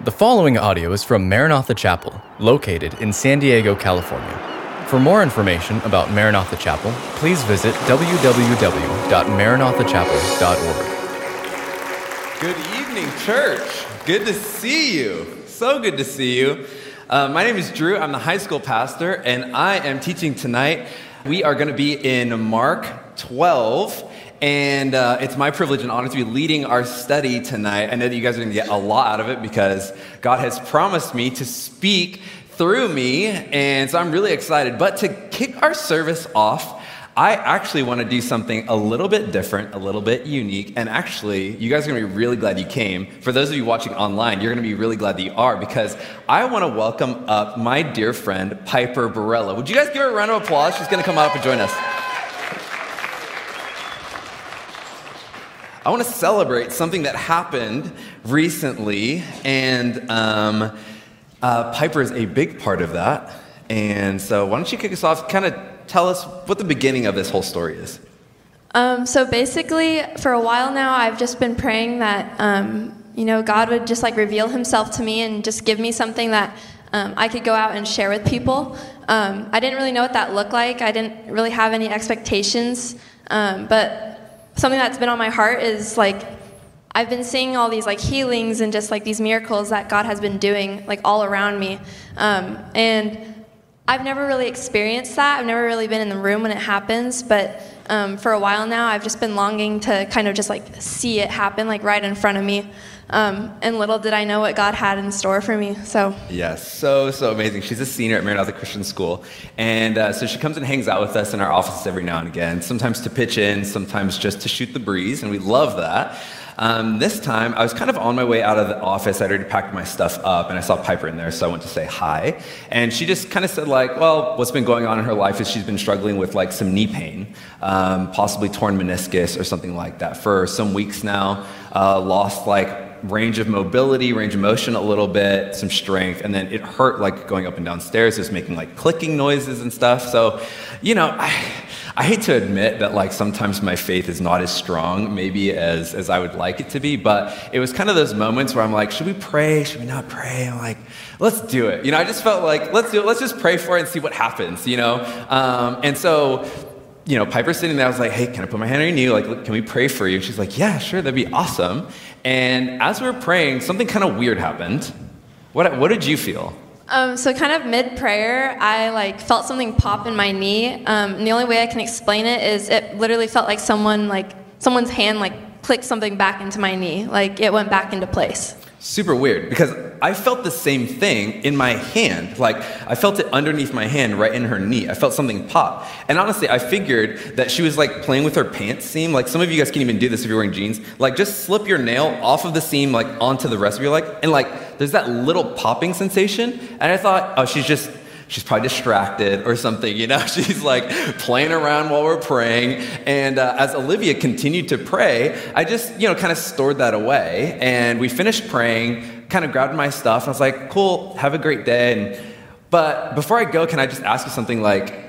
The following audio is from Maranatha Chapel, located in San Diego, California. For more information about Maranatha Chapel, please visit www.maranathachapel.org. Good evening, church. Good to see you. So good to see you. Uh, my name is Drew. I'm the high school pastor, and I am teaching tonight. We are going to be in Mark 12. And uh, it's my privilege and honor to be leading our study tonight. I know that you guys are going to get a lot out of it because God has promised me to speak through me. And so I'm really excited. But to kick our service off, I actually want to do something a little bit different, a little bit unique. And actually, you guys are going to be really glad you came. For those of you watching online, you're going to be really glad that you are because I want to welcome up my dear friend, Piper Barella. Would you guys give her a round of applause? She's going to come up and join us. I want to celebrate something that happened recently, and um, uh, Piper is a big part of that. And so, why don't you kick us off? Kind of tell us what the beginning of this whole story is. Um, so basically, for a while now, I've just been praying that um, you know God would just like reveal Himself to me and just give me something that um, I could go out and share with people. Um, I didn't really know what that looked like. I didn't really have any expectations, um, but something that's been on my heart is like I've been seeing all these like healings and just like these miracles that God has been doing like all around me, um, and I've never really experienced that. I've never really been in the room when it happens, but um, for a while now, I've just been longing to kind of just like see it happen like right in front of me. Um, and little did I know what God had in store for me. So yes, so so amazing. She's a senior at Maranatha Christian School, and uh, so she comes and hangs out with us in our offices every now and again. Sometimes to pitch in, sometimes just to shoot the breeze, and we love that. Um, this time, I was kind of on my way out of the office. I'd already packed my stuff up, and I saw Piper in there, so I went to say hi. And she just kind of said, like, well, what's been going on in her life is she's been struggling with like some knee pain, um, possibly torn meniscus or something like that for some weeks now. Uh, lost like range of mobility, range of motion a little bit, some strength, and then it hurt like going up and down stairs. Was making like clicking noises and stuff. So, you know, I, I hate to admit that like sometimes my faith is not as strong maybe as, as I would like it to be, but it was kind of those moments where I'm like, should we pray? Should we not pray? I'm like, let's do it. You know, I just felt like, let's do it. Let's just pray for it and see what happens, you know? Um, and so you know, Piper's sitting there. I was like, hey, can I put my hand on your knee? Like, can we pray for you? And she's like, yeah, sure, that'd be awesome. And as we were praying, something kind of weird happened. What, what did you feel? Um, so kind of mid prayer, I like felt something pop in my knee. Um, and the only way I can explain it is it literally felt like someone like someone's hand like clicked something back into my knee, like it went back into place super weird because I felt the same thing in my hand. Like, I felt it underneath my hand, right in her knee. I felt something pop. And honestly, I figured that she was like playing with her pants seam. Like, some of you guys can even do this if you're wearing jeans. Like, just slip your nail off of the seam, like, onto the rest of your leg. And like, there's that little popping sensation. And I thought, oh, she's just she's probably distracted or something, you know? She's like playing around while we're praying. And uh, as Olivia continued to pray, I just, you know, kind of stored that away. And we finished praying, kind of grabbed my stuff, and I was like, cool, have a great day. And, but before I go, can I just ask you something like,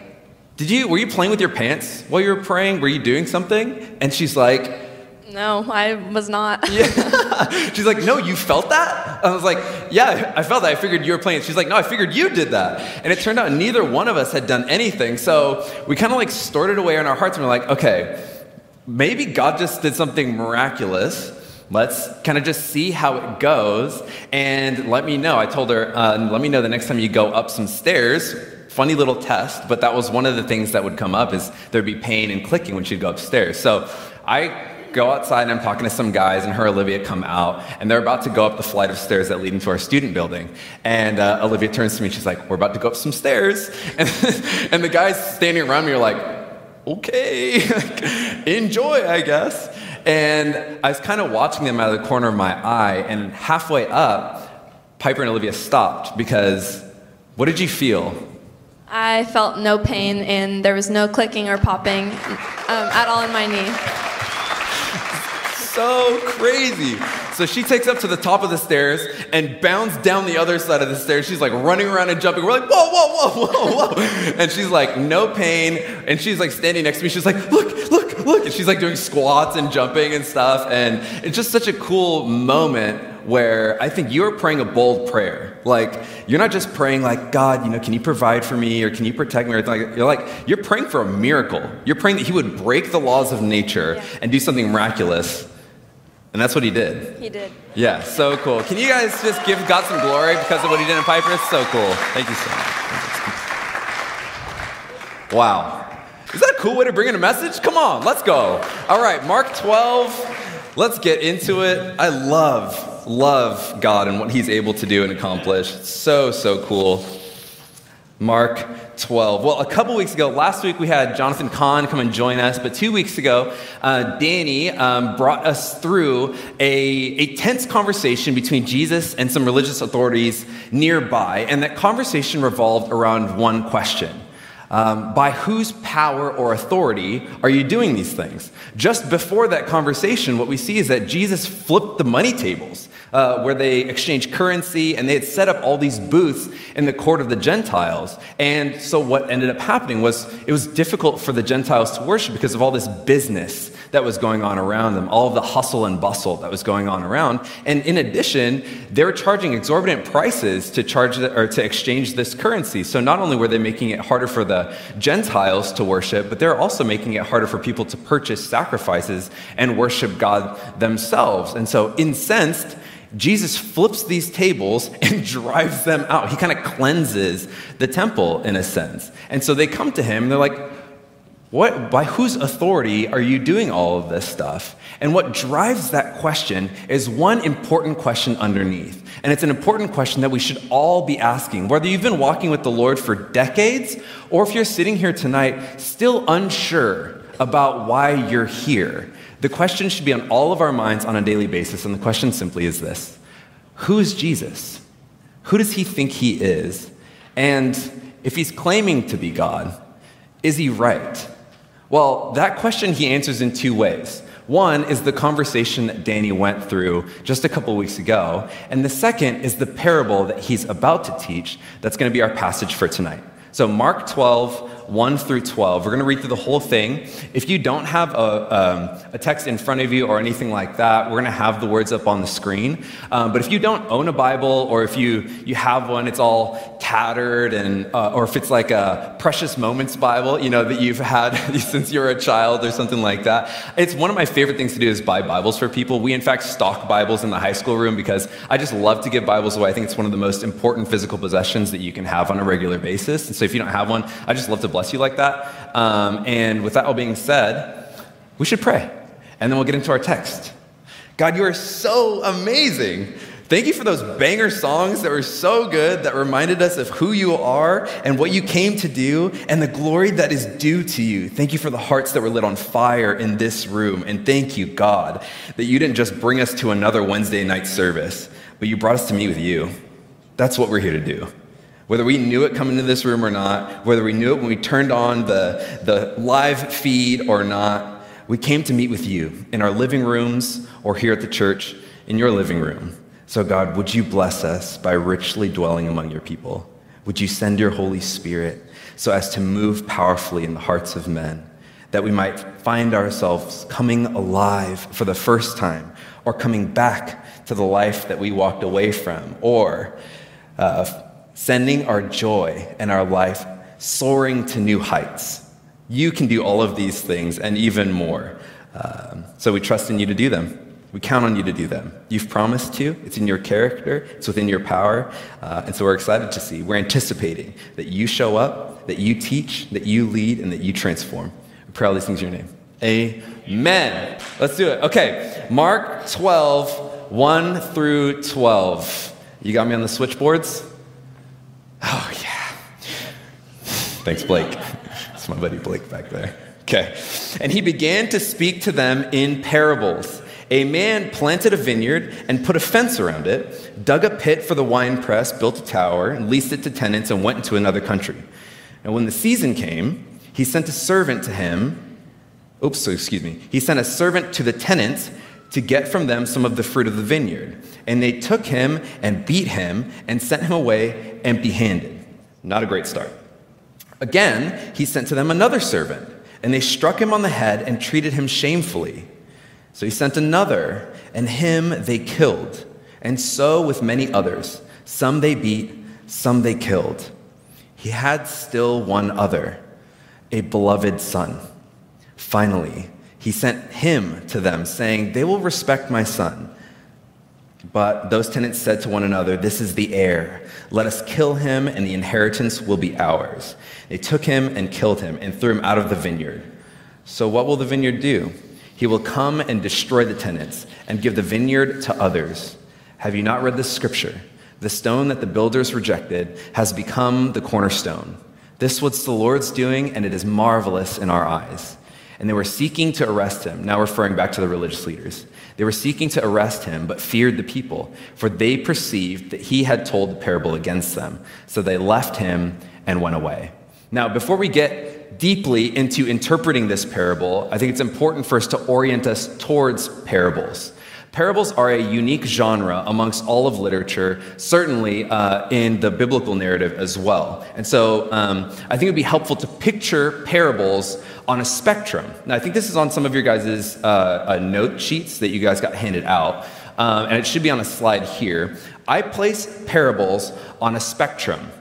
did you, were you playing with your pants while you were praying? Were you doing something? And she's like, no, I was not. yeah. She's like, no, you felt that? I was like, yeah, I felt that. I figured you were playing. She's like, no, I figured you did that. And it turned out neither one of us had done anything. So we kind of like stored it away in our hearts and we're like, okay, maybe God just did something miraculous. Let's kind of just see how it goes and let me know. I told her, uh, let me know the next time you go up some stairs funny little test, but that was one of the things that would come up is there'd be pain and clicking when she'd go upstairs. So I go outside and I'm talking to some guys, and her Olivia come out, and they're about to go up the flight of stairs that lead into our student building. And uh, Olivia turns to me, she's like, We're about to go up some stairs. And, and the guys standing around me are like, Okay, enjoy, I guess. And I was kind of watching them out of the corner of my eye, and halfway up, Piper and Olivia stopped because what did you feel? I felt no pain, and there was no clicking or popping um, at all in my knee so crazy. So she takes up to the top of the stairs and bounds down the other side of the stairs. She's like running around and jumping. We're like, whoa, whoa, whoa, whoa, whoa. And she's like, no pain. And she's like standing next to me. She's like, look, look, look. And she's like doing squats and jumping and stuff. And it's just such a cool moment where I think you're praying a bold prayer. Like, you're not just praying, like, God, you know, can you provide for me or can you protect me? Or like, you're like, you're praying for a miracle. You're praying that He would break the laws of nature Yeah. and do something miraculous. And that's what He did. He did. Yeah, so cool. Can you guys just give God some glory because of what He did in Piper? It's so cool. Thank you so much. Wow. Is that a cool way to bring in a message? Come on, let's go. All right, Mark 12. Let's get into it. I love, love God and what He's able to do and accomplish. So, so cool. Mark 12. Well, a couple weeks ago, last week we had Jonathan Kahn come and join us, but two weeks ago, uh, Danny um, brought us through a, a tense conversation between Jesus and some religious authorities nearby, and that conversation revolved around one question. Um, by whose power or authority are you doing these things? Just before that conversation, what we see is that Jesus flipped the money tables. Uh, where they exchanged currency and they had set up all these booths in the court of the Gentiles. And so, what ended up happening was it was difficult for the Gentiles to worship because of all this business that was going on around them, all of the hustle and bustle that was going on around. And in addition, they were charging exorbitant prices to charge the, or to exchange this currency. So, not only were they making it harder for the Gentiles to worship, but they're also making it harder for people to purchase sacrifices and worship God themselves. And so, incensed, Jesus flips these tables and drives them out. He kind of cleanses the temple in a sense. And so they come to him and they're like, what, by whose authority are you doing all of this stuff? And what drives that question is one important question underneath. And it's an important question that we should all be asking, whether you've been walking with the Lord for decades or if you're sitting here tonight still unsure about why you're here. The question should be on all of our minds on a daily basis. And the question simply is this Who is Jesus? Who does he think he is? And if he's claiming to be God, is he right? Well, that question he answers in two ways. One is the conversation that Danny went through just a couple weeks ago, and the second is the parable that he's about to teach that's going to be our passage for tonight. So, Mark 12, 1 through 12. We're going to read through the whole thing. If you don't have a, um, a text in front of you or anything like that, we're going to have the words up on the screen. Um, but if you don't own a Bible or if you, you have one, it's all tattered, and, uh, or if it's like a Precious Moments Bible, you know, that you've had since you were a child or something like that. It's one of my favorite things to do is buy Bibles for people. We, in fact, stock Bibles in the high school room because I just love to give Bibles away. I think it's one of the most important physical possessions that you can have on a regular basis. And so if you don't have one, I just love to bless you like that. Um, and with that all being said, we should pray. And then we'll get into our text. God, you are so amazing. Thank you for those banger songs that were so good, that reminded us of who you are and what you came to do and the glory that is due to you. Thank you for the hearts that were lit on fire in this room. And thank you, God, that you didn't just bring us to another Wednesday night service, but you brought us to meet with you. That's what we're here to do. Whether we knew it coming into this room or not, whether we knew it when we turned on the, the live feed or not, we came to meet with you in our living rooms or here at the church in your living room. So, God, would you bless us by richly dwelling among your people? Would you send your Holy Spirit so as to move powerfully in the hearts of men, that we might find ourselves coming alive for the first time, or coming back to the life that we walked away from, or uh, sending our joy and our life soaring to new heights? You can do all of these things and even more. Um, so we trust in you to do them. We count on you to do them. You've promised to. It's in your character. It's within your power. Uh, and so we're excited to see. We're anticipating that you show up, that you teach, that you lead, and that you transform. We pray all these things in your name. Amen. Let's do it. Okay. Mark 12, 1 through 12. You got me on the switchboards? Oh, yeah. Thanks, Blake. That's my buddy Blake back there. Okay. And he began to speak to them in parables. A man planted a vineyard and put a fence around it, dug a pit for the winepress, built a tower, and leased it to tenants, and went into another country. And when the season came, he sent a servant to him. Oops, excuse me. He sent a servant to the tenants to get from them some of the fruit of the vineyard. And they took him and beat him and sent him away empty handed. Not a great start. Again, he sent to them another servant, and they struck him on the head and treated him shamefully. So he sent another, and him they killed. And so with many others. Some they beat, some they killed. He had still one other, a beloved son. Finally, he sent him to them, saying, They will respect my son. But those tenants said to one another, This is the heir. Let us kill him, and the inheritance will be ours. They took him and killed him and threw him out of the vineyard. So, what will the vineyard do? He will come and destroy the tenants and give the vineyard to others. Have you not read this scripture? The stone that the builders rejected has become the cornerstone. This was the Lord's doing, and it is marvelous in our eyes. And they were seeking to arrest him, now referring back to the religious leaders. They were seeking to arrest him, but feared the people, for they perceived that he had told the parable against them. So they left him and went away. Now, before we get deeply into interpreting this parable, I think it's important for us to orient us towards parables. Parables are a unique genre amongst all of literature, certainly uh, in the biblical narrative as well. And so um, I think it would be helpful to picture parables on a spectrum. Now, I think this is on some of your guys' uh, uh, note sheets that you guys got handed out, um, and it should be on a slide here. I place parables on a spectrum.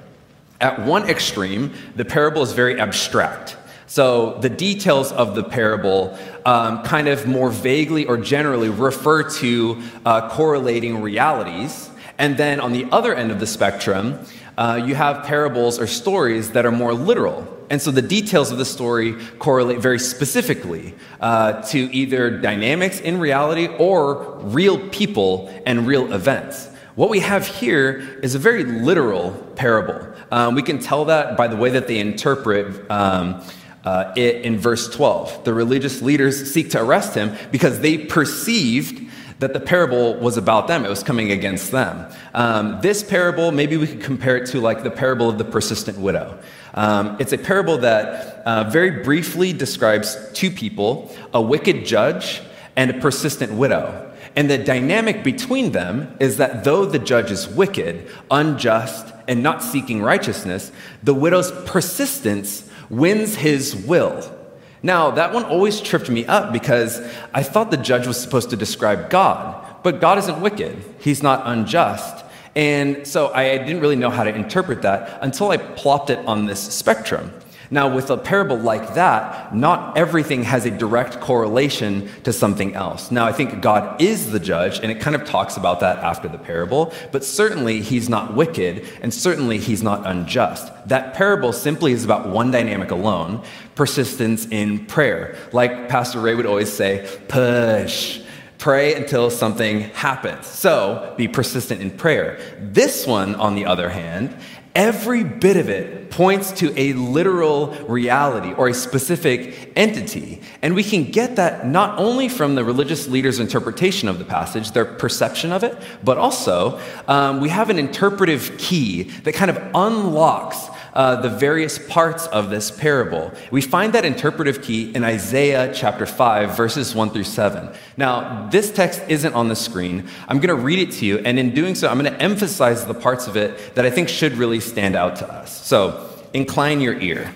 At one extreme, the parable is very abstract. So the details of the parable um, kind of more vaguely or generally refer to uh, correlating realities. And then on the other end of the spectrum, uh, you have parables or stories that are more literal. And so the details of the story correlate very specifically uh, to either dynamics in reality or real people and real events. What we have here is a very literal parable. Um, we can tell that by the way that they interpret um, uh, it in verse 12. The religious leaders seek to arrest him because they perceived that the parable was about them, it was coming against them. Um, this parable, maybe we could compare it to like the parable of the persistent widow. Um, it's a parable that uh, very briefly describes two people a wicked judge and a persistent widow. And the dynamic between them is that though the judge is wicked, unjust, and not seeking righteousness, the widow's persistence wins his will. Now, that one always tripped me up because I thought the judge was supposed to describe God, but God isn't wicked, he's not unjust. And so I didn't really know how to interpret that until I plopped it on this spectrum. Now, with a parable like that, not everything has a direct correlation to something else. Now, I think God is the judge, and it kind of talks about that after the parable, but certainly he's not wicked, and certainly he's not unjust. That parable simply is about one dynamic alone persistence in prayer. Like Pastor Ray would always say, push. Pray until something happens. So be persistent in prayer. This one, on the other hand, every bit of it points to a literal reality or a specific entity. And we can get that not only from the religious leaders' interpretation of the passage, their perception of it, but also um, we have an interpretive key that kind of unlocks uh, the various parts of this parable. We find that interpretive key in Isaiah chapter 5, verses 1 through 7. Now, this text isn't on the screen. I'm going to read it to you, and in doing so, I'm going to emphasize the parts of it that I think should really stand out to us. So, incline your ear.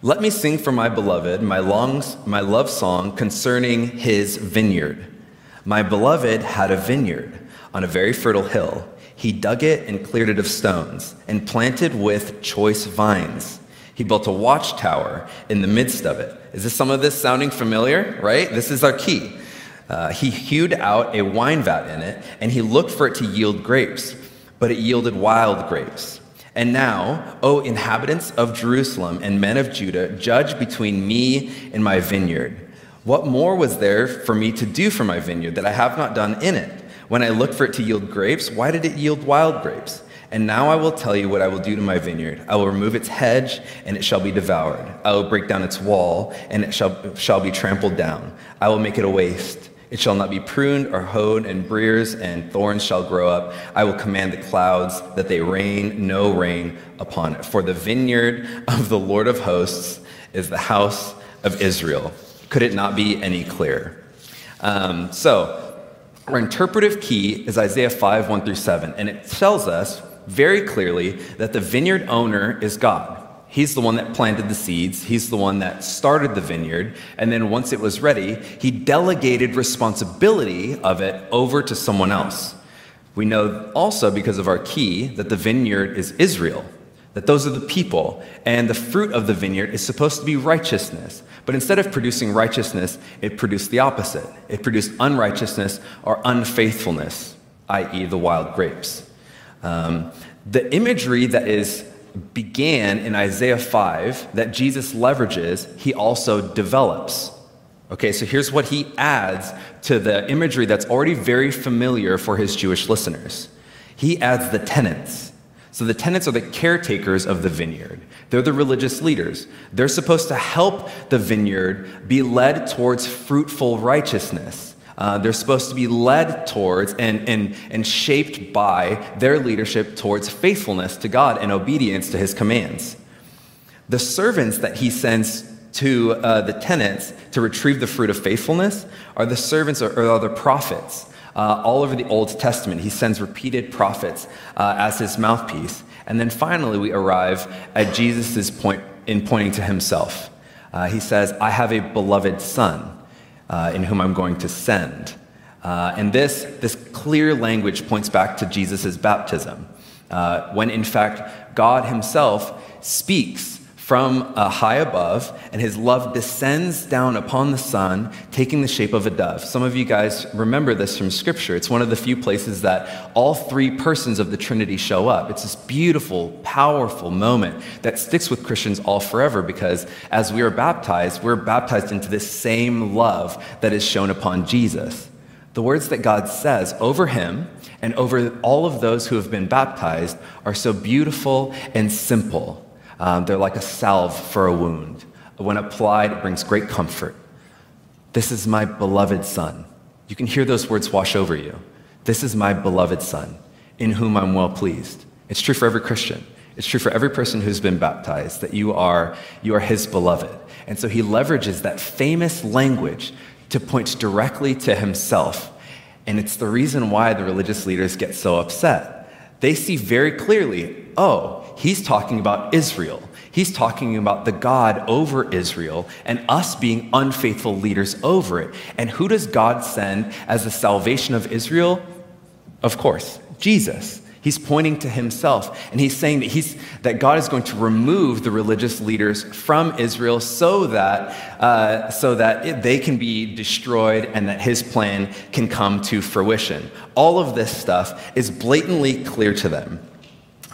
Let me sing for my beloved my, longs, my love song concerning his vineyard. My beloved had a vineyard on a very fertile hill. He dug it and cleared it of stones, and planted with choice vines. He built a watchtower in the midst of it. Is this some of this sounding familiar? Right? This is our key. Uh, he hewed out a wine vat in it, and he looked for it to yield grapes, but it yielded wild grapes. And now, O inhabitants of Jerusalem and men of Judah, judge between me and my vineyard. What more was there for me to do for my vineyard that I have not done in it? When I looked for it to yield grapes, why did it yield wild grapes? And now I will tell you what I will do to my vineyard. I will remove its hedge, and it shall be devoured. I will break down its wall, and it shall, shall be trampled down. I will make it a waste. It shall not be pruned or hoed, and briers and thorns shall grow up. I will command the clouds that they rain no rain upon it. For the vineyard of the Lord of hosts is the house of Israel. Could it not be any clearer? Um, so, our interpretive key is Isaiah 5, 1 through 7, and it tells us very clearly that the vineyard owner is God. He's the one that planted the seeds. He's the one that started the vineyard. And then once it was ready, he delegated responsibility of it over to someone else. We know also because of our key that the vineyard is Israel, that those are the people. And the fruit of the vineyard is supposed to be righteousness. But instead of producing righteousness, it produced the opposite. It produced unrighteousness or unfaithfulness, i.e., the wild grapes. Um, the imagery that is began in Isaiah 5 that Jesus leverages, he also develops. Okay, so here's what he adds to the imagery that's already very familiar for his Jewish listeners. He adds the tenants. So the tenants are the caretakers of the vineyard. They're the religious leaders. They're supposed to help the vineyard be led towards fruitful righteousness. Uh, they're supposed to be led towards and, and, and shaped by their leadership towards faithfulness to God and obedience to his commands. The servants that he sends to uh, the tenants to retrieve the fruit of faithfulness are the servants or, or the prophets. Uh, all over the Old Testament, he sends repeated prophets uh, as his mouthpiece. And then finally, we arrive at Jesus' point in pointing to himself. Uh, he says, I have a beloved son uh, in whom I'm going to send. Uh, and this, this clear language points back to Jesus' baptism, uh, when in fact God himself speaks from uh, high above, and his love descends down upon the Son, taking the shape of a dove. Some of you guys remember this from Scripture. It's one of the few places that all three persons of the Trinity show up. It's this beautiful, powerful moment that sticks with Christians all forever because as we are baptized, we're baptized into this same love that is shown upon Jesus. The words that God says over him and over all of those who have been baptized are so beautiful and simple. Um, they're like a salve for a wound. When applied, it brings great comfort. This is my beloved Son. You can hear those words wash over you. This is my beloved Son, in whom I'm well pleased. It's true for every Christian. It's true for every person who's been baptized that you are, you are his beloved. And so he leverages that famous language to point directly to himself. And it's the reason why the religious leaders get so upset. They see very clearly, oh, he's talking about Israel. He's talking about the God over Israel and us being unfaithful leaders over it. And who does God send as the salvation of Israel? Of course, Jesus. He's pointing to himself and he's saying that, he's, that God is going to remove the religious leaders from Israel so that, uh, so that it, they can be destroyed and that his plan can come to fruition. All of this stuff is blatantly clear to them.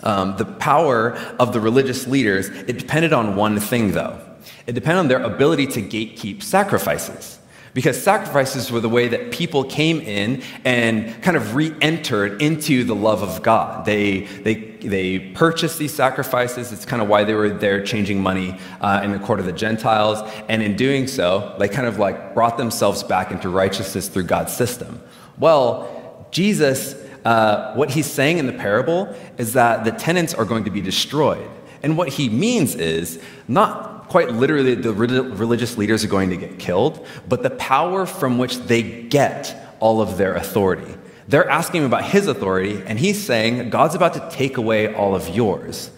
Um, the power of the religious leaders, it depended on one thing, though. It depended on their ability to gatekeep sacrifices. Because sacrifices were the way that people came in and kind of re entered into the love of God. They, they, they purchased these sacrifices. It's kind of why they were there changing money uh, in the court of the Gentiles. And in doing so, they kind of like brought themselves back into righteousness through God's system. Well, Jesus uh, what he's saying in the parable is that the tenants are going to be destroyed. And what he means is not quite literally the religious leaders are going to get killed, but the power from which they get all of their authority. They're asking him about his authority, and he's saying, God's about to take away all of yours.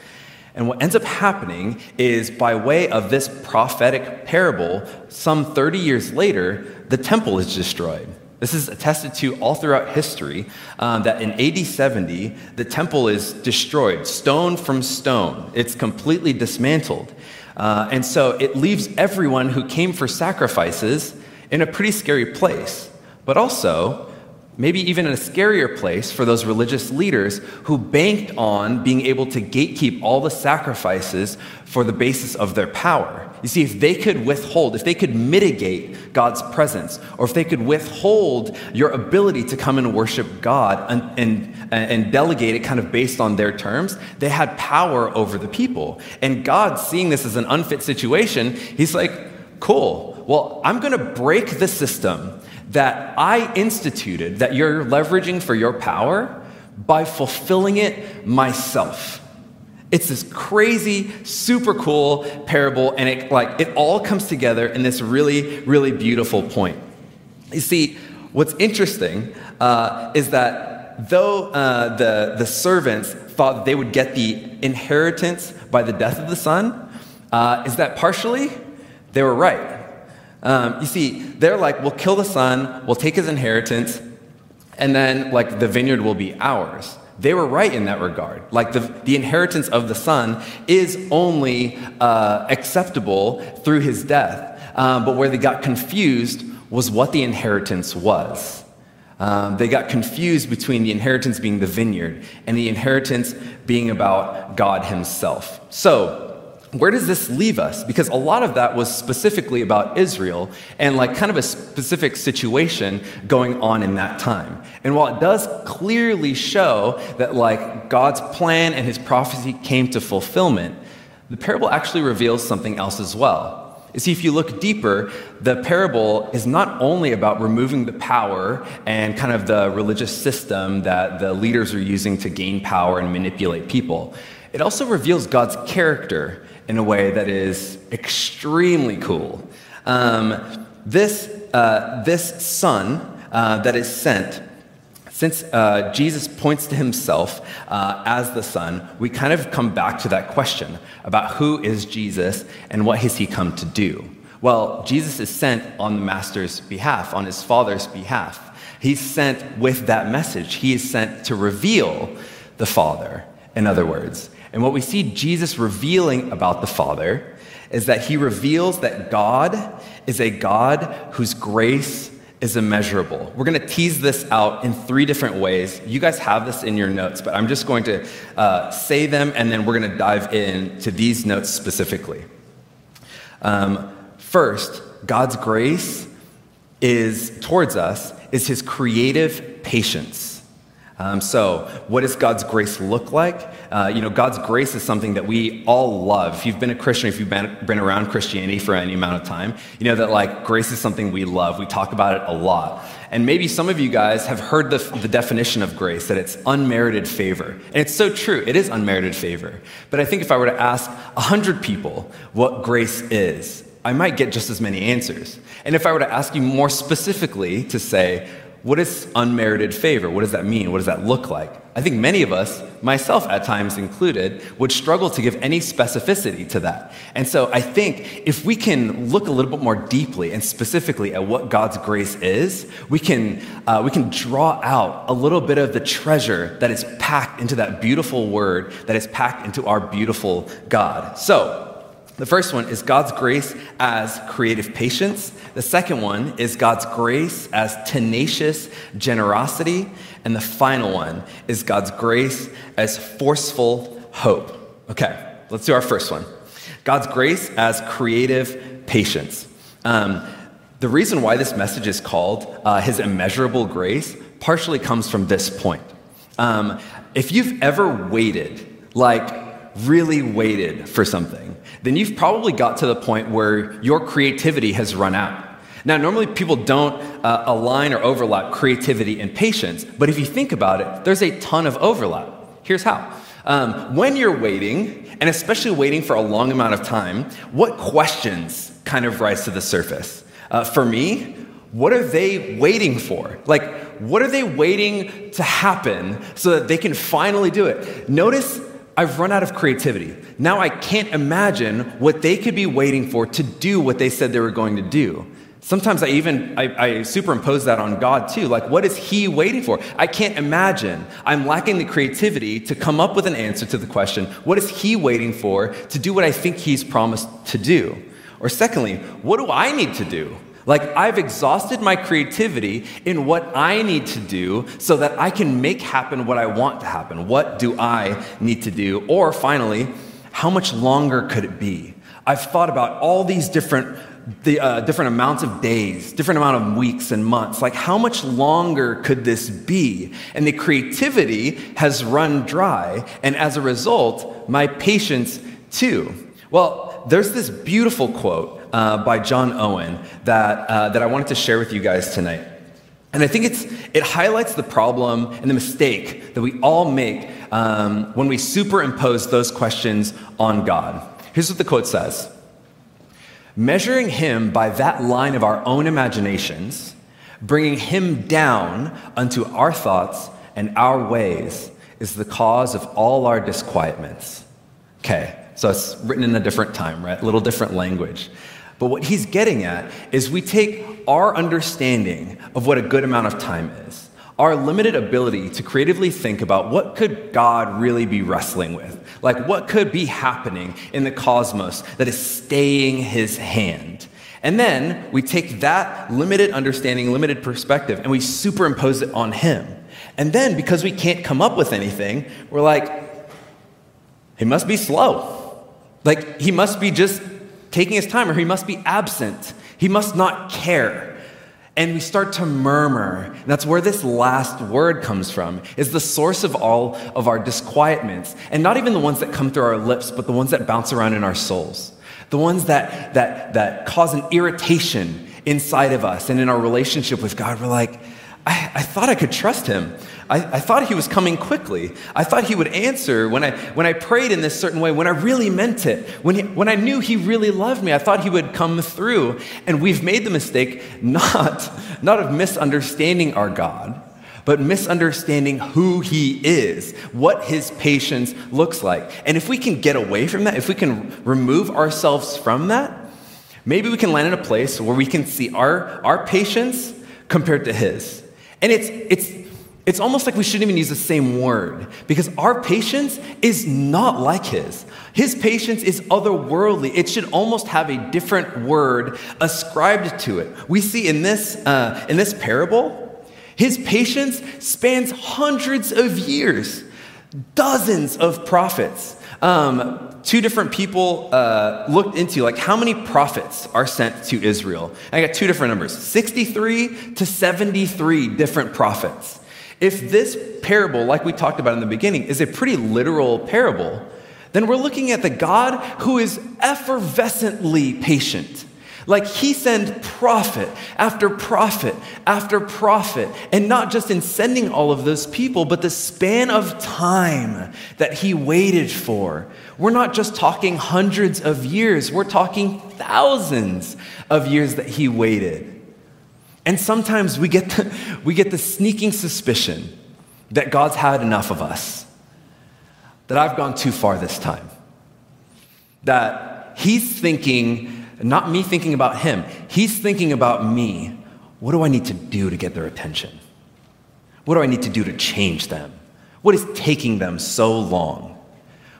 And what ends up happening is, by way of this prophetic parable, some 30 years later, the temple is destroyed. This is attested to all throughout history um, that in AD 70, the temple is destroyed, stone from stone. It's completely dismantled. Uh, and so it leaves everyone who came for sacrifices in a pretty scary place. But also, maybe even in a scarier place for those religious leaders who banked on being able to gatekeep all the sacrifices for the basis of their power. You see, if they could withhold, if they could mitigate God's presence, or if they could withhold your ability to come and worship God and, and, and delegate it kind of based on their terms, they had power over the people. And God, seeing this as an unfit situation, He's like, cool, well, I'm going to break the system that I instituted, that you're leveraging for your power, by fulfilling it myself. It's this crazy, super cool parable, and it like it all comes together in this really, really beautiful point. You see, what's interesting uh, is that though uh, the, the servants thought they would get the inheritance by the death of the son, uh, is that partially they were right. Um, you see, they're like, we'll kill the son, we'll take his inheritance, and then like the vineyard will be ours. They were right in that regard. Like the, the inheritance of the son is only uh, acceptable through his death. Um, but where they got confused was what the inheritance was. Um, they got confused between the inheritance being the vineyard and the inheritance being about God Himself. So, where does this leave us? Because a lot of that was specifically about Israel and like kind of a specific situation going on in that time. And while it does clearly show that like God's plan and his prophecy came to fulfillment, the parable actually reveals something else as well. You see, if you look deeper, the parable is not only about removing the power and kind of the religious system that the leaders are using to gain power and manipulate people, it also reveals God's character in a way that is extremely cool. Um, this, uh, this son uh, that is sent, since uh, Jesus points to himself uh, as the Son, we kind of come back to that question about who is Jesus and what has he come to do. Well, Jesus is sent on the Master's behalf, on his Father's behalf. He's sent with that message. He is sent to reveal the Father, in other words. And what we see Jesus revealing about the Father is that he reveals that God is a God whose grace is immeasurable. We're going to tease this out in three different ways. You guys have this in your notes, but I'm just going to uh, say them and then we're going to dive in to these notes specifically. Um, first, God's grace is towards us is his creative patience. Um, so, what does God's grace look like? Uh, you know, God's grace is something that we all love. If you've been a Christian, if you've been, been around Christianity for any amount of time, you know that like grace is something we love. We talk about it a lot. And maybe some of you guys have heard the, the definition of grace that it's unmerited favor. And it's so true, it is unmerited favor. But I think if I were to ask 100 people what grace is, I might get just as many answers. And if I were to ask you more specifically to say, what is unmerited favor? What does that mean? What does that look like? I think many of us, myself at times included, would struggle to give any specificity to that. And so I think if we can look a little bit more deeply and specifically at what God's grace is, we can, uh, we can draw out a little bit of the treasure that is packed into that beautiful word that is packed into our beautiful God. So, the first one is God's grace as creative patience. The second one is God's grace as tenacious generosity. And the final one is God's grace as forceful hope. Okay, let's do our first one God's grace as creative patience. Um, the reason why this message is called uh, His immeasurable grace partially comes from this point. Um, if you've ever waited, like really waited for something, then you've probably got to the point where your creativity has run out. Now, normally people don't uh, align or overlap creativity and patience, but if you think about it, there's a ton of overlap. Here's how. Um, when you're waiting, and especially waiting for a long amount of time, what questions kind of rise to the surface? Uh, for me, what are they waiting for? Like, what are they waiting to happen so that they can finally do it? Notice I've run out of creativity. Now I can't imagine what they could be waiting for to do what they said they were going to do. Sometimes I even I, I, superimpose that on God too. Like, what is He waiting for? I can't imagine. I'm lacking the creativity to come up with an answer to the question: What is He waiting for to do what I think He's promised to do? Or secondly, what do I need to do? Like, I've exhausted my creativity in what I need to do so that I can make happen what I want to happen. What do I need to do? Or finally, how much longer could it be? I've thought about all these different the uh, different amounts of days, different amount of weeks and months. Like, how much longer could this be? And the creativity has run dry, and as a result, my patience too. Well, there's this beautiful quote uh, by John Owen that, uh, that I wanted to share with you guys tonight. And I think it's, it highlights the problem and the mistake that we all make um, when we superimpose those questions on God. Here's what the quote says Measuring him by that line of our own imaginations, bringing him down unto our thoughts and our ways, is the cause of all our disquietments. Okay, so it's written in a different time, right? A little different language. But what he's getting at is we take our understanding of what a good amount of time is, our limited ability to creatively think about what could God really be wrestling with? Like what could be happening in the cosmos that is staying his hand? And then we take that limited understanding, limited perspective, and we superimpose it on him. And then because we can't come up with anything, we're like, he must be slow. Like he must be just taking his time, or he must be absent. He must not care. And we start to murmur. And that's where this last word comes from, is the source of all of our disquietments. And not even the ones that come through our lips, but the ones that bounce around in our souls. The ones that, that, that cause an irritation inside of us and in our relationship with God. We're like, I, I thought I could trust him. I, I, thought he was coming quickly. I thought he would answer when I, when I prayed in this certain way, when I really meant it, when, he, when I knew he really loved me. I thought he would come through. And we've made the mistake not, not of misunderstanding our God, but misunderstanding who he is, what his patience looks like. And if we can get away from that, if we can remove ourselves from that, maybe we can land in a place where we can see our, our patience compared to his. And it's, it's, it's almost like we shouldn't even use the same word because our patience is not like his. His patience is otherworldly. It should almost have a different word ascribed to it. We see in this, uh, in this parable, his patience spans hundreds of years, dozens of prophets. Um, two different people uh, looked into like how many prophets are sent to Israel. I got two different numbers 63 to 73 different prophets. If this parable, like we talked about in the beginning, is a pretty literal parable, then we're looking at the God who is effervescently patient. Like he sent prophet after prophet after prophet, and not just in sending all of those people, but the span of time that he waited for. We're not just talking hundreds of years, we're talking thousands of years that he waited. And sometimes we get, the, we get the sneaking suspicion that God's had enough of us, that I've gone too far this time, that He's thinking, not me thinking about Him, He's thinking about me. What do I need to do to get their attention? What do I need to do to change them? What is taking them so long?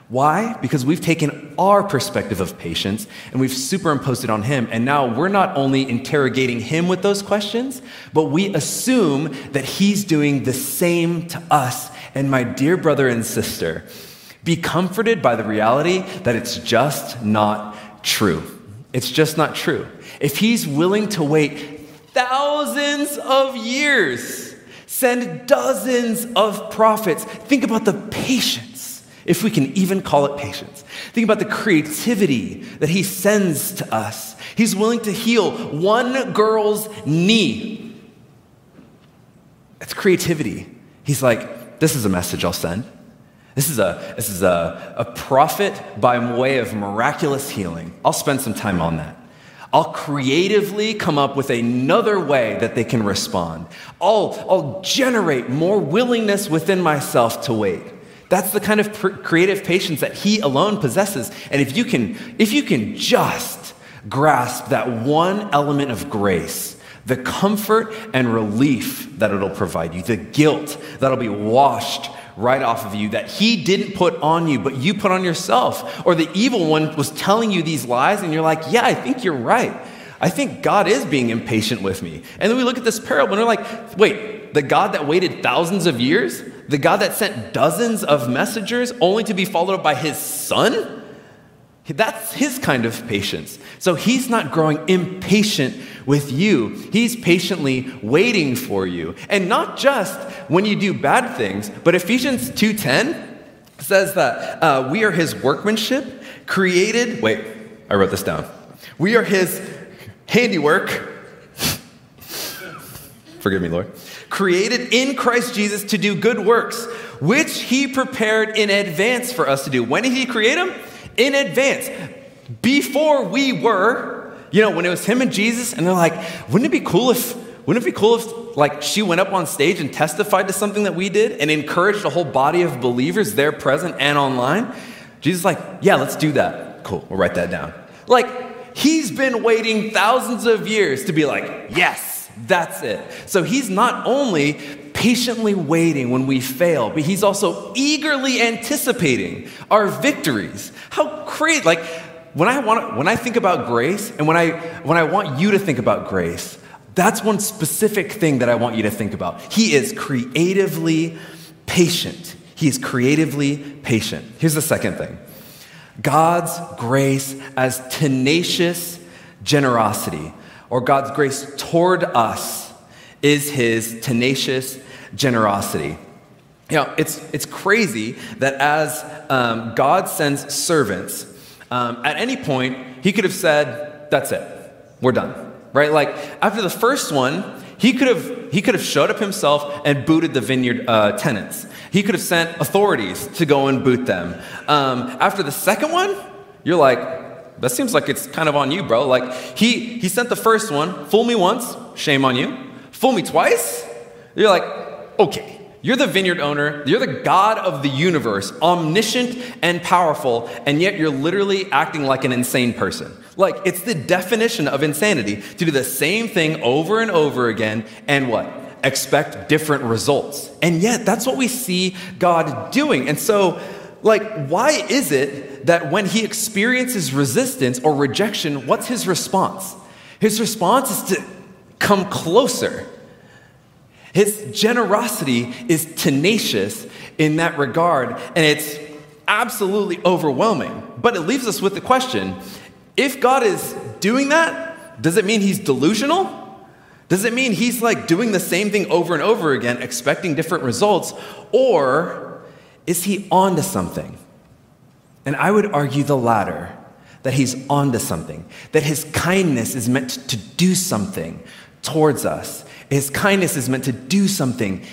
Why? Because we've taken our perspective of patience and we've superimposed it on him. And now we're not only interrogating him with those questions, but we assume that he's doing the same to us. And my dear brother and sister, be comforted by the reality that it's just not true. It's just not true. If he's willing to wait thousands of years, send dozens of prophets, think about the patience if we can even call it patience. Think about the creativity that he sends to us. He's willing to heal one girl's knee. That's creativity. He's like, this is a message I'll send. This is a, this is a, a prophet by way of miraculous healing. I'll spend some time on that. I'll creatively come up with another way that they can respond. I'll, I'll generate more willingness within myself to wait. That's the kind of creative patience that he alone possesses. And if you can, if you can just grasp that one element of grace, the comfort and relief that it'll provide you, the guilt that'll be washed right off of you that he didn't put on you, but you put on yourself. Or the evil one was telling you these lies, and you're like, yeah, I think you're right. I think God is being impatient with me. And then we look at this parable and we're like, wait, the God that waited thousands of years, the God that sent dozens of messengers only to be followed up by his son? That's his kind of patience. So he's not growing impatient with you. He's patiently waiting for you. And not just when you do bad things, but Ephesians 2:10 says that uh, we are his workmanship, created. Wait, I wrote this down. We are his handiwork. Forgive me, Lord created in Christ Jesus to do good works, which he prepared in advance for us to do. When did he create them? In advance. Before we were, you know, when it was him and Jesus, and they're like, wouldn't it be cool if, wouldn't it be cool if, like, she went up on stage and testified to something that we did and encouraged a whole body of believers there present and online? Jesus like, yeah, let's do that. Cool, we'll write that down. Like, he's been waiting thousands of years to be like, yes, that's it. So he's not only patiently waiting when we fail, but he's also eagerly anticipating our victories. How crazy. Like, when I want when I think about grace and when I when I want you to think about grace, that's one specific thing that I want you to think about. He is creatively patient. He is creatively patient. Here's the second thing. God's grace as tenacious generosity or God's grace toward us is his tenacious generosity. You know, it's, it's crazy that as um, God sends servants, um, at any point, he could have said, That's it, we're done. Right? Like, after the first one, he could have, he could have showed up himself and booted the vineyard uh, tenants. He could have sent authorities to go and boot them. Um, after the second one, you're like, that seems like it's kind of on you, bro. Like, he, he sent the first one, fool me once, shame on you. Fool me twice, you're like, okay, you're the vineyard owner, you're the God of the universe, omniscient and powerful, and yet you're literally acting like an insane person. Like, it's the definition of insanity to do the same thing over and over again and what? Expect different results. And yet, that's what we see God doing. And so, like, why is it that when he experiences resistance or rejection, what's his response? His response is to come closer his generosity is tenacious in that regard, and it's absolutely overwhelming. But it leaves us with the question if God is doing that, does it mean he's delusional? Does it mean he's like doing the same thing over and over again, expecting different results? Or is he onto something? And I would argue the latter that he's onto something, that his kindness is meant to do something towards us. His kindness is meant to do something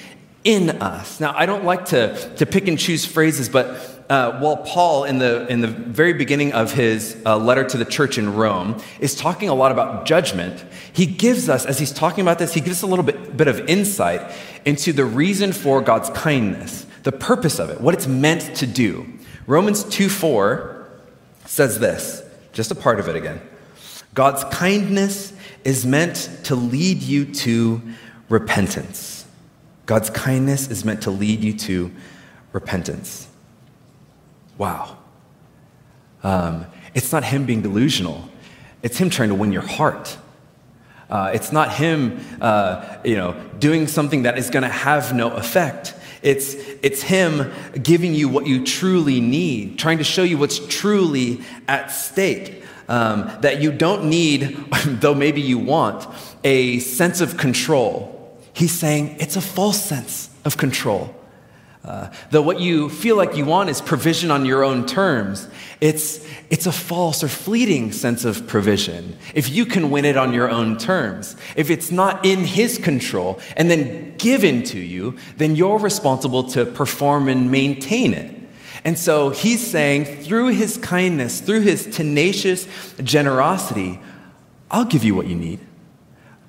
in us. Now, I don't like to, to pick and choose phrases, but uh, while Paul, in the, in the very beginning of his uh, letter to the church in Rome, is talking a lot about judgment, he gives us, as he's talking about this, he gives us a little bit, bit of insight into the reason for God's kindness, the purpose of it, what it's meant to do. Romans 2 4 says this, just a part of it again. God's kindness is meant to lead you to repentance. God's kindness is meant to lead you to repentance. Wow. Um, it's not Him being delusional, it's Him trying to win your heart. Uh, it's not Him, uh, you know, doing something that is going to have no effect. It's, it's Him giving you what you truly need, trying to show you what's truly at stake um, that you don't need, though maybe you want, a sense of control. He's saying it's a false sense of control. Uh, though what you feel like you want is provision on your own terms, it's, it's a false or fleeting sense of provision. If you can win it on your own terms, if it's not in His control and then given to you, then you're responsible to perform and maintain it. And so he's saying, through his kindness, through his tenacious generosity, I'll give you what you need.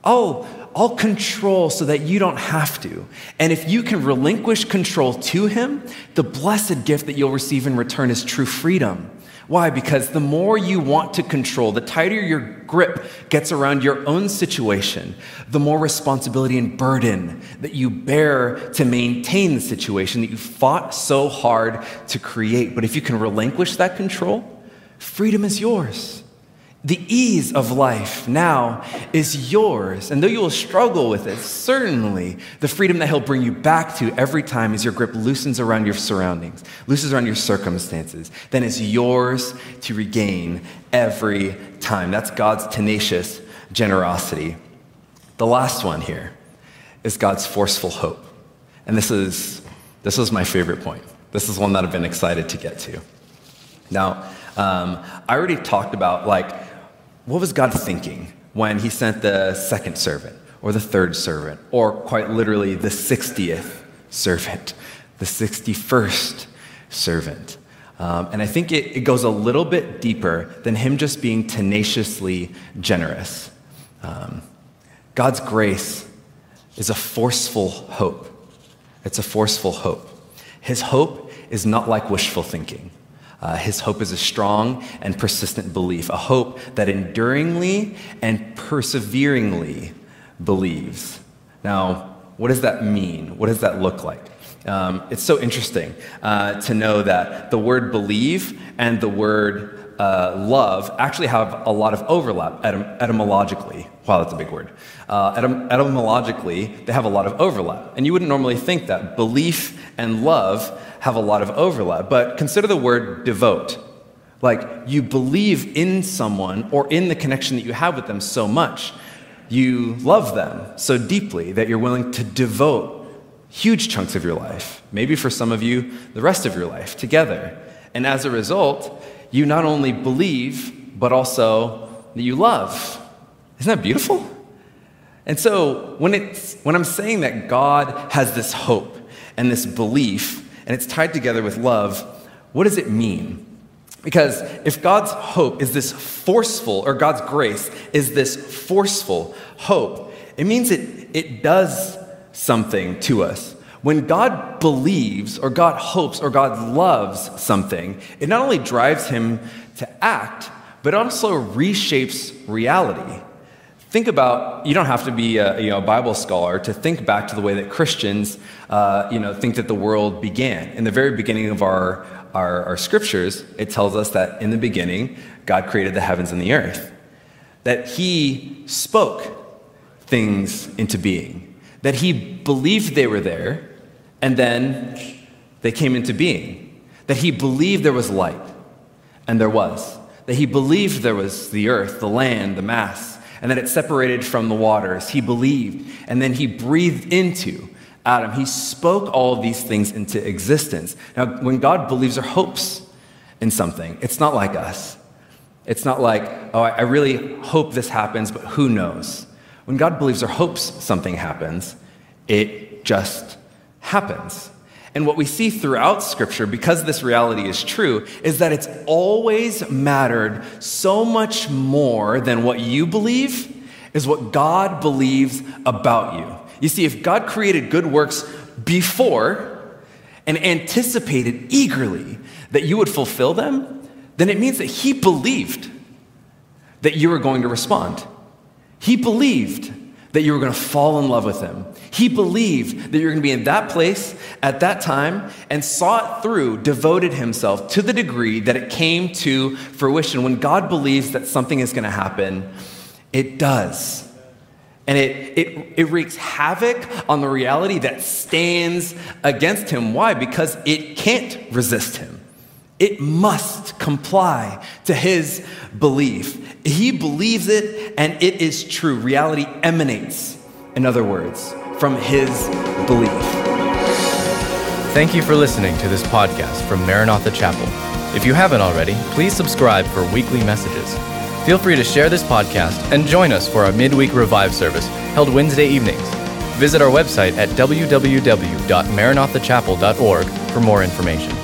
I'll, I'll control so that you don't have to. And if you can relinquish control to him, the blessed gift that you'll receive in return is true freedom. Why? Because the more you want to control, the tighter your grip gets around your own situation, the more responsibility and burden that you bear to maintain the situation that you fought so hard to create. But if you can relinquish that control, freedom is yours. The ease of life now is yours. And though you will struggle with it, certainly the freedom that He'll bring you back to every time as your grip loosens around your surroundings, loosens around your circumstances, then it's yours to regain every time. That's God's tenacious generosity. The last one here is God's forceful hope. And this is, this is my favorite point. This is one that I've been excited to get to. Now, um, I already talked about like what was God thinking when he sent the second servant or the third servant or quite literally the 60th servant, the 61st servant? Um, and I think it, it, goes a little bit deeper than him just being tenaciously generous. Um, God's grace is a forceful hope. It's a forceful hope. His hope is not like wishful thinking. Uh, his hope is a strong and persistent belief, a hope that enduringly and perseveringly believes. Now, what does that mean? What does that look like? Um, it's so interesting uh, to know that the word believe and the word uh, love actually have a lot of overlap etym- etymologically. Wow, that's a big word. Uh, etym- etymologically, they have a lot of overlap. And you wouldn't normally think that belief and love have a lot of overlap. But consider the word devote. Like, you believe in someone or in the connection that you have with them so much. You love them so deeply that you're willing to devote huge chunks of your life, maybe for some of you, the rest of your life together. And as a result, you not only believe, but also that you love. Isn't that beautiful? And so when, it's, when I'm saying that God has this hope and this belief, and it's tied together with love, what does it mean? Because if God's hope is this forceful, or God's grace is this forceful hope, it means it, it does something to us. When God believes, or God hopes, or God loves something, it not only drives him to act, but also reshapes reality. Think about, you don't have to be a, you know, Bible scholar to think back to the way that Christians uh, you know, think that the world began. In the very beginning of our, our, our scriptures, it tells us that in the beginning, God created the heavens and the earth, that He spoke things into being, that He believed they were there, and then they came into being, that He believed there was light, and there was, that He believed there was the earth, the land, the mass, and that it separated from the waters. He believed, and then He breathed into Adam. He spoke all of these things into existence. Now, when God believes or hopes in something, it's not like us. It's not like, oh, I really hope this happens, but who knows? When God believes or hopes something happens, it just happens. And what we see throughout Scripture, because this reality is true, is that it's always mattered so much more than what you believe is what God believes about you. You see, if God created good works before and anticipated eagerly that you would fulfill them, then it means that He believed that you were going to respond. He believed that you were going to fall in love with Him. He believed that you were going to be in that place at that time and saw it through, devoted Himself to the degree that it came to fruition. When God believes that something is going to happen, it does. And it, it, it wreaks havoc on the reality that stands against him. Why? Because it can't resist him. It must comply to his belief. He believes it, and it is true. Reality emanates, in other words, from his belief. Thank you for listening to this podcast from Maranatha Chapel. If you haven't already, please subscribe for weekly messages. Feel free to share this podcast and join us for our midweek revive service held Wednesday evenings. Visit our website at www.maranathachapel.org for more information.